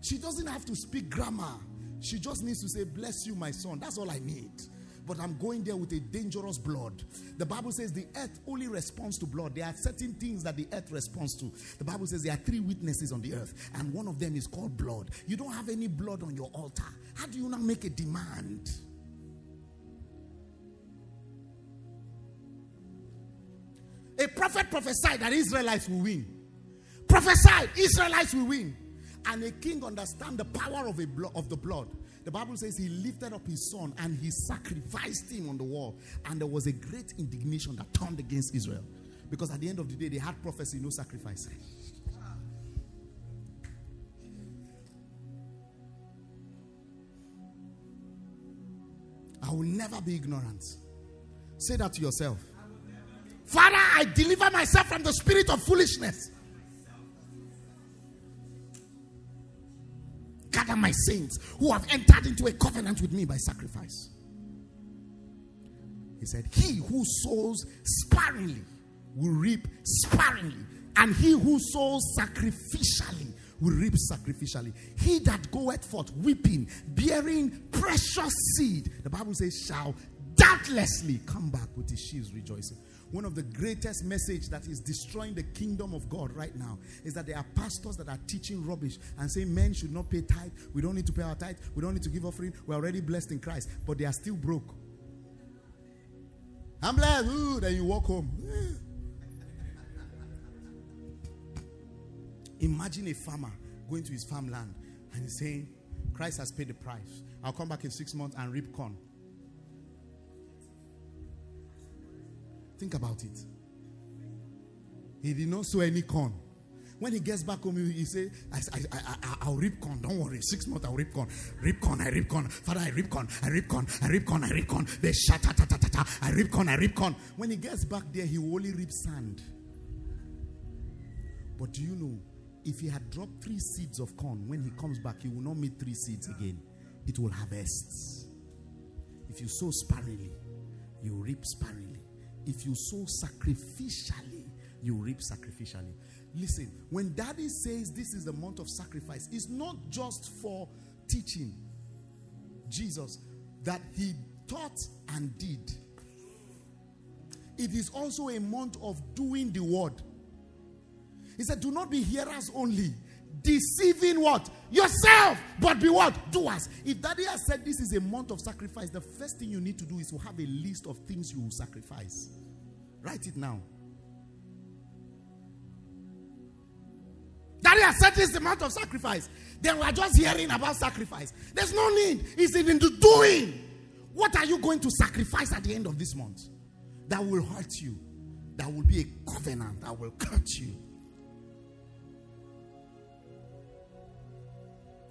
She doesn't have to speak grammar. She just needs to say, Bless you, my son. That's all I need but I'm going there with a dangerous blood. The Bible says the earth only responds to blood. There are certain things that the earth responds to. The Bible says there are three witnesses on the earth, and one of them is called blood. You don't have any blood on your altar. How do you not make a demand? A prophet prophesied that Israelites will win. Prophesied Israelites will win. And a king understand the power of, a blo- of the blood. The Bible says he lifted up his son and he sacrificed him on the wall. And there was a great indignation that turned against Israel. Because at the end of the day, they had prophecy, no sacrifice. I will never be ignorant. Say that to yourself. Father, I deliver myself from the spirit of foolishness. My saints who have entered into a covenant with me by sacrifice. He said, He who sows sparingly will reap sparingly, and he who sows sacrificially will reap sacrificially. He that goeth forth weeping, bearing precious seed, the Bible says, shall doubtlessly come back with his sheaves rejoicing. One of the greatest message that is destroying the kingdom of God right now is that there are pastors that are teaching rubbish and saying men should not pay tithe. We don't need to pay our tithe. We don't need to give offering. We're already blessed in Christ, but they are still broke. I'm blessed. Ooh, then you walk home. [LAUGHS] Imagine a farmer going to his farmland and he's saying, Christ has paid the price. I'll come back in six months and reap corn. Think about it. He did not sow any corn. When he gets back home, he say, I, I, will reap corn. Don't worry. Six months, I'll reap corn. Reap corn, I reap corn. Father, I reap corn. I reap corn. I reap corn. I reap corn. They shut, ta, ta, ta, ta, ta. I reap corn. I reap corn. When he gets back there, he will only reap sand. But do you know, if he had dropped three seeds of corn, when he comes back, he will not meet three seeds again. It will harvest. If you sow sparingly, you reap sparingly. If you sow sacrificially, you reap sacrificially. Listen, when daddy says this is the month of sacrifice, it's not just for teaching Jesus that he taught and did. It is also a month of doing the word. He said, Do not be hearers only, deceiving what? Yourself, but be what? Doers. If daddy has said this is a month of sacrifice, the first thing you need to do is to have a list of things you will sacrifice. Write it now. Daddy has said this is the month of sacrifice. Then we are just hearing about sacrifice. There's no need. It's in the doing. What are you going to sacrifice at the end of this month? That will hurt you. That will be a covenant that will cut you.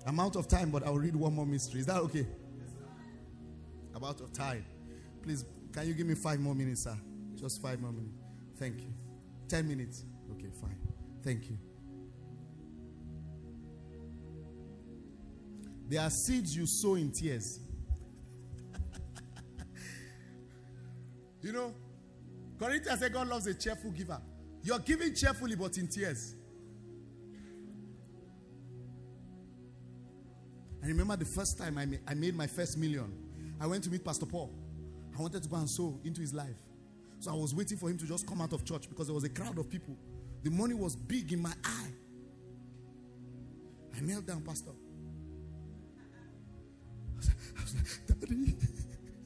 I'm out of time, but I'll read one more mystery. Is that okay? I'm out of time. Please, can you give me five more minutes, sir? Just five more minutes. Thank you. Ten minutes. Okay, fine. Thank you. There are seeds you sow in tears. [LAUGHS] you know, Corinthians said God loves a cheerful giver. You're giving cheerfully, but in tears. I remember the first time I made, I made my first million. I went to meet Pastor Paul. I wanted to go and sow into his life. So I was waiting for him to just come out of church because there was a crowd of people. The money was big in my eye. I knelt down, Pastor. I was, like, Daddy,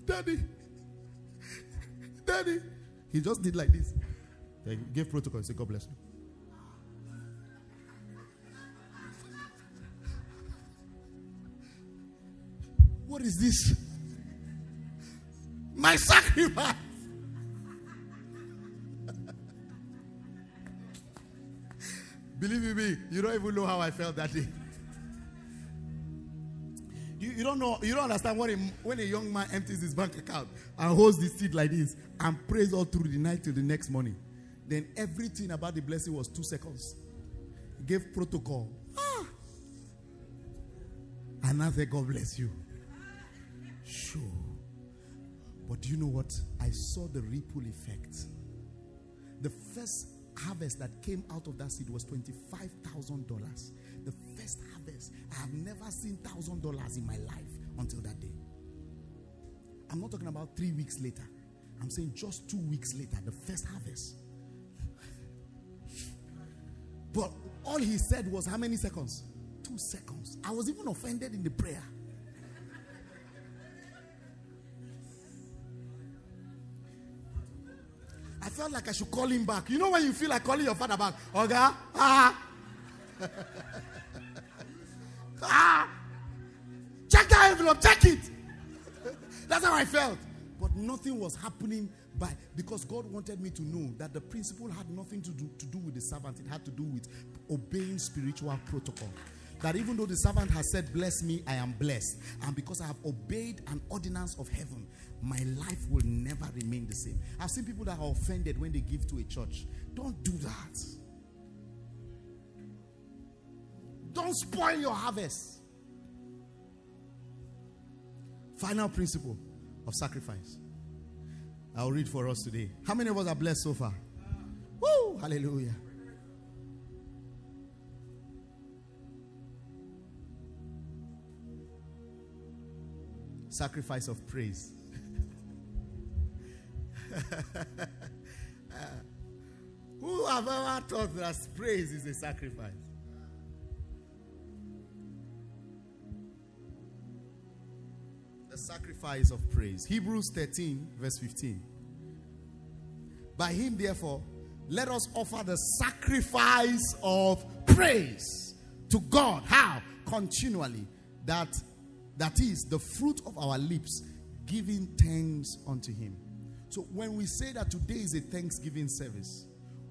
Daddy, Daddy. He just did like this. He gave protocol. He said, God bless you. What is this? My sacrifice. [LAUGHS] Believe me, you don't even know how I felt that day. You, you don't know, you don't understand when a, when a young man empties his bank account and holds the seed like this and prays all through the night till the next morning. Then everything about the blessing was two seconds. He gave protocol. Ah. And I said, God bless you. Sure. But do you know what? I saw the ripple effect. The first harvest that came out of that seed was $25,000. The first harvest. I have never seen $1,000 in my life until that day. I'm not talking about three weeks later. I'm saying just two weeks later, the first harvest. But all he said was how many seconds? Two seconds. I was even offended in the prayer. Felt like I should call him back. You know when you feel like calling your father back? Oga, ah, [LAUGHS] ah, check that envelope, check it. [LAUGHS] That's how I felt. But nothing was happening by because God wanted me to know that the principle had nothing to do to do with the servant. It had to do with obeying spiritual protocol. That even though the servant has said, Bless me, I am blessed. And because I have obeyed an ordinance of heaven, my life will never remain the same. I've seen people that are offended when they give to a church. Don't do that. Don't spoil your harvest. Final principle of sacrifice. I'll read for us today. How many of us are blessed so far? Woo! Hallelujah. Sacrifice of praise. [LAUGHS] who have ever thought that praise is a sacrifice? The sacrifice of praise. Hebrews 13, verse 15. By him, therefore, let us offer the sacrifice of praise to God. How? Continually. That that is the fruit of our lips, giving thanks unto him. So when we say that today is a Thanksgiving service,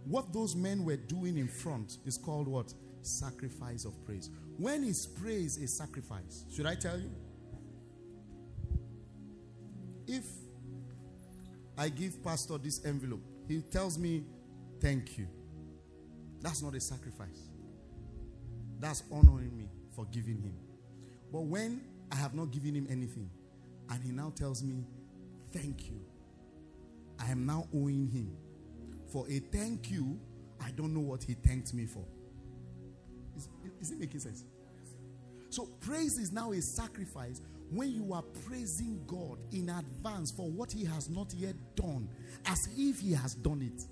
what those men were doing in front is called what? Sacrifice of praise. When is praise a sacrifice? Should I tell you? If I give pastor this envelope, he tells me, Thank you. That's not a sacrifice. That's honoring me for giving him. But when I have not given him anything, and he now tells me, Thank you, I am now owing him. For a thank you, I don't know what he thanked me for. Is, is it making sense? So, praise is now a sacrifice when you are praising God in advance for what he has not yet done, as if he has done it.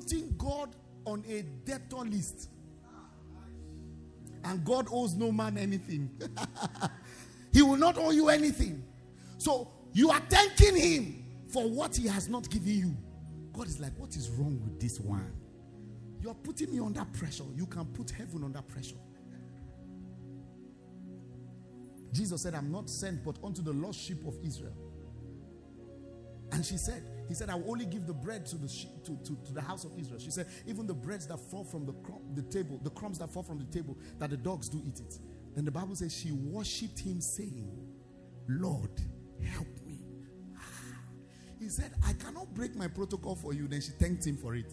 Putting God on a debtor list. And God owes no man anything. [LAUGHS] he will not owe you anything. So you are thanking him for what he has not given you. God is like, what is wrong with this one? You're putting me under pressure. You can put heaven under pressure. Jesus said, I'm not sent but unto the lost sheep of Israel. And she said, He said, I will only give the bread to the, to, to, to the house of Israel. She said, Even the breads that fall from the, the table, the crumbs that fall from the table, that the dogs do eat it. Then the Bible says, She worshipped him, saying, Lord, help me. Ah. He said, I cannot break my protocol for you. Then she thanked him for it.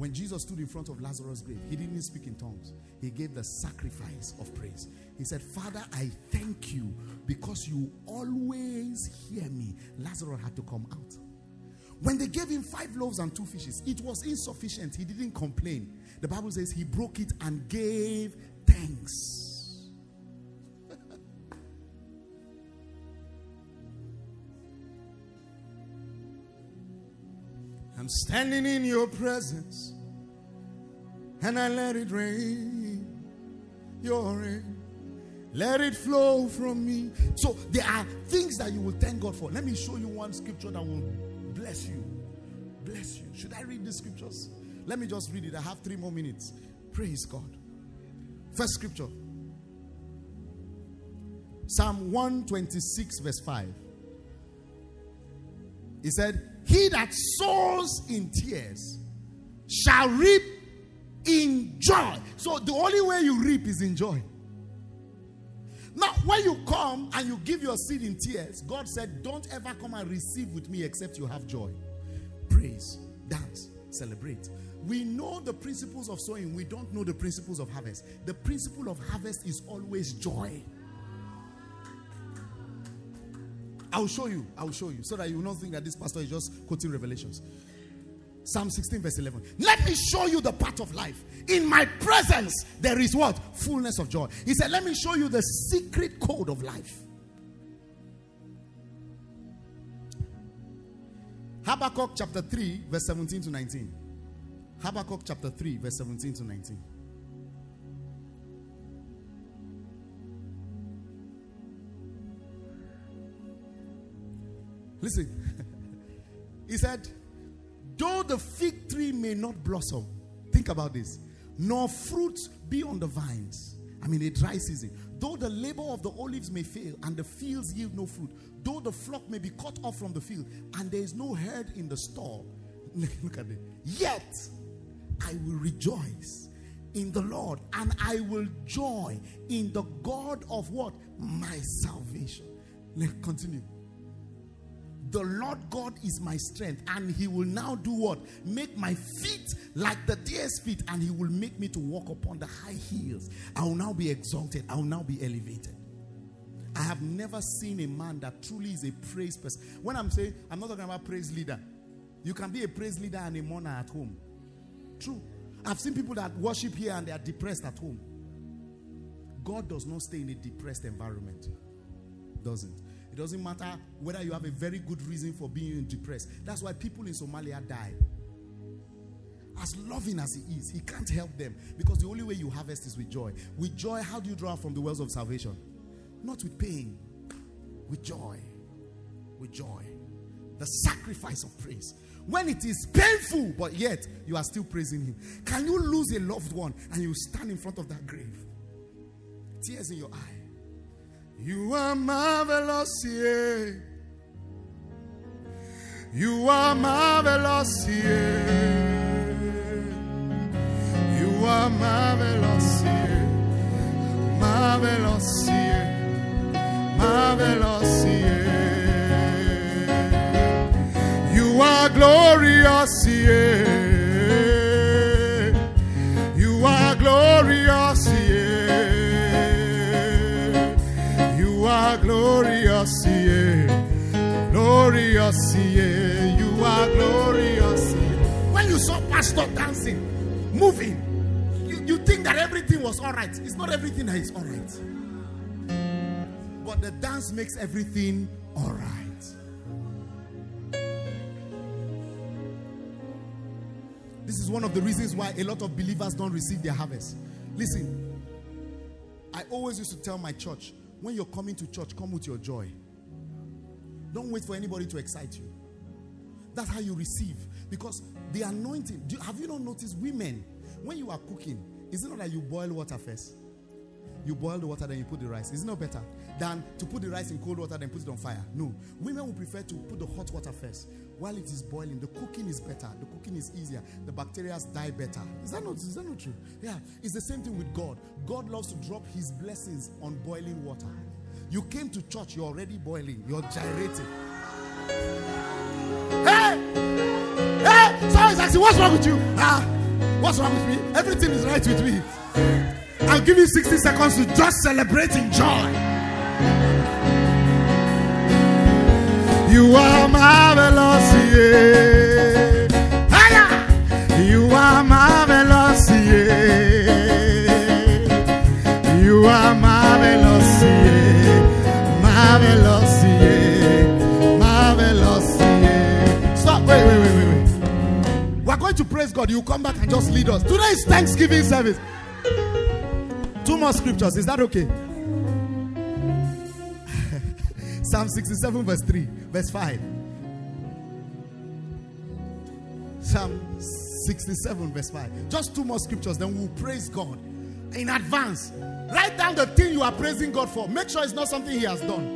When Jesus stood in front of Lazarus' grave, he didn't speak in tongues. He gave the sacrifice of praise. He said, Father, I thank you because you always hear me. Lazarus had to come out. When they gave him five loaves and two fishes, it was insufficient. He didn't complain. The Bible says he broke it and gave thanks. Standing in your presence and I let it rain. Your rain. Let it flow from me. So there are things that you will thank God for. Let me show you one scripture that will bless you. Bless you. Should I read the scriptures? Let me just read it. I have three more minutes. Praise God. First scripture Psalm 126, verse 5. He said, He that sows in tears shall reap in joy. So the only way you reap is in joy. Now, when you come and you give your seed in tears, God said, Don't ever come and receive with me except you have joy. Praise, dance, celebrate. We know the principles of sowing, we don't know the principles of harvest. The principle of harvest is always joy. I'll show you. I'll show you so that you will not think that this pastor is just quoting revelations. Psalm 16, verse 11. Let me show you the path of life. In my presence, there is what? Fullness of joy. He said, Let me show you the secret code of life. Habakkuk chapter 3, verse 17 to 19. Habakkuk chapter 3, verse 17 to 19. Listen. [LAUGHS] he said, Though the fig tree may not blossom, think about this, nor fruits be on the vines. I mean, a dry season. Though the labor of the olives may fail and the fields yield no fruit, though the flock may be cut off from the field and there is no herd in the stall, [LAUGHS] look at it. Yet I will rejoice in the Lord and I will joy in the God of what? My salvation. Let's continue. The Lord God is my strength, and He will now do what? Make my feet like the deer's feet, and He will make me to walk upon the high hills. I will now be exalted, I will now be elevated. I have never seen a man that truly is a praise person. When I'm saying, I'm not talking about praise leader. You can be a praise leader and a mourner at home. True. I've seen people that worship here and they are depressed at home. God does not stay in a depressed environment. Doesn't. Doesn't matter whether you have a very good reason for being depressed. That's why people in Somalia die. As loving as he is, he can't help them because the only way you harvest is with joy. With joy, how do you draw from the wells of salvation? Not with pain, with joy. With joy. The sacrifice of praise. When it is painful, but yet you are still praising him. Can you lose a loved one and you stand in front of that grave? Tears in your eye. You are marvelous, yeah. You are marvelous, yeah. You are marvelous, yeah. Marvelous, yeah. Marvelous, yeah. You are glorious, yeah. Saw Pastor dancing, moving, you, you think that everything was all right. It's not everything that is all right. But the dance makes everything all right. This is one of the reasons why a lot of believers don't receive their harvest. Listen, I always used to tell my church when you're coming to church, come with your joy. Don't wait for anybody to excite you. That's how you receive. Because the anointing, have you not noticed women, when you are cooking, is it not that you boil water first? You boil the water, then you put the rice. Is it not better than to put the rice in cold water, then put it on fire? No. Women will prefer to put the hot water first. While it is boiling, the cooking is better. The cooking is easier. The bacteria die better. Is that not, is that not true? Yeah. It's the same thing with God. God loves to drop his blessings on boiling water. You came to church, you're already boiling, you're gyrating. Someone's asking, what's wrong with you? Ah, what's wrong with me? Everything is right with me. I'll give you 60 seconds to just celebrate in joy. You are marvelous, yeah. You are marvelous, yeah. You are marvelous, yeah. Marvelous, God. You come back and just lead us. Today is Thanksgiving service. Two more scriptures. Is that okay? [LAUGHS] Psalm 67, verse 3, verse 5. Psalm 67, verse 5. Just two more scriptures, then we'll praise God in advance. Write down the thing you are praising God for. Make sure it's not something He has done.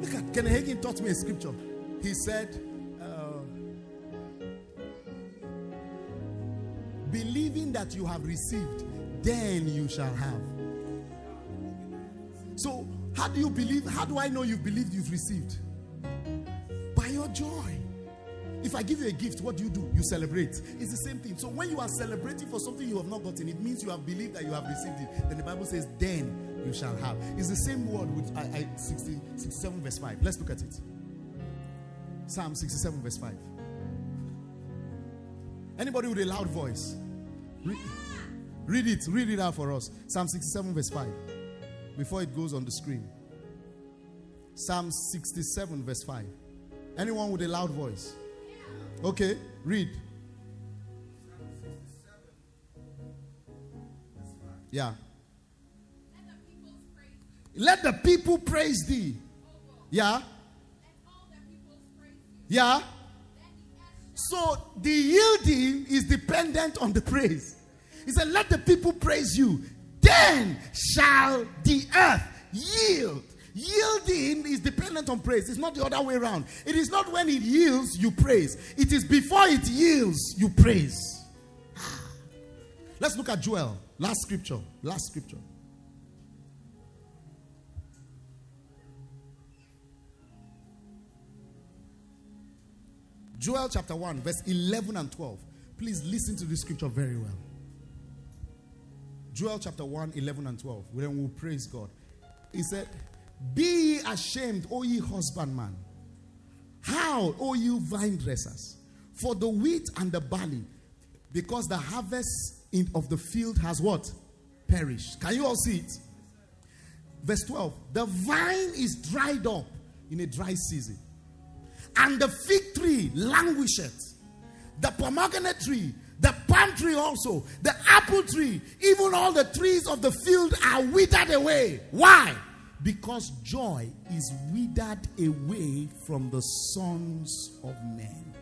Look at Ken Hagin taught me a scripture. He said, Believing that you have received, then you shall have. So, how do you believe? How do I know you believed you've received? By your joy. If I give you a gift, what do you do? You celebrate. It's the same thing. So when you are celebrating for something you have not gotten, it means you have believed that you have received it. Then the Bible says, then you shall have. It's the same word with I, I 60, 67 verse 5. Let's look at it. Psalm 67 verse 5. Anybody with a loud voice? Read, it. Read it out for us. Psalm 67 verse 5 before it goes on the screen. Psalm 67, verse 5. Anyone with a loud voice? Okay, read. Yeah. Let the people praise thee. Yeah. Yeah. So the yielding is dependent on the praise. He said, Let the people praise you then shall the earth yield. Yielding is dependent on praise. It's not the other way around. It is not when it yields, you praise. It is before it yields, you praise. Ah. Let's look at Joel. Last scripture. Last scripture. Joel chapter 1, verse 11 and 12. Please listen to this scripture very well. Joel chapter 1, 11 and 12. Then we'll praise God. He said, Be ye ashamed, O ye husbandman. How, O you vine dressers? For the wheat and the barley, because the harvest in, of the field has what? Perished. Can you all see it? Verse 12. The vine is dried up in a dry season, and the fig tree languisheth. The pomegranate tree, the palm tree also, the apple tree, even all the trees of the field are withered away. Why? Because joy is withered away from the sons of men.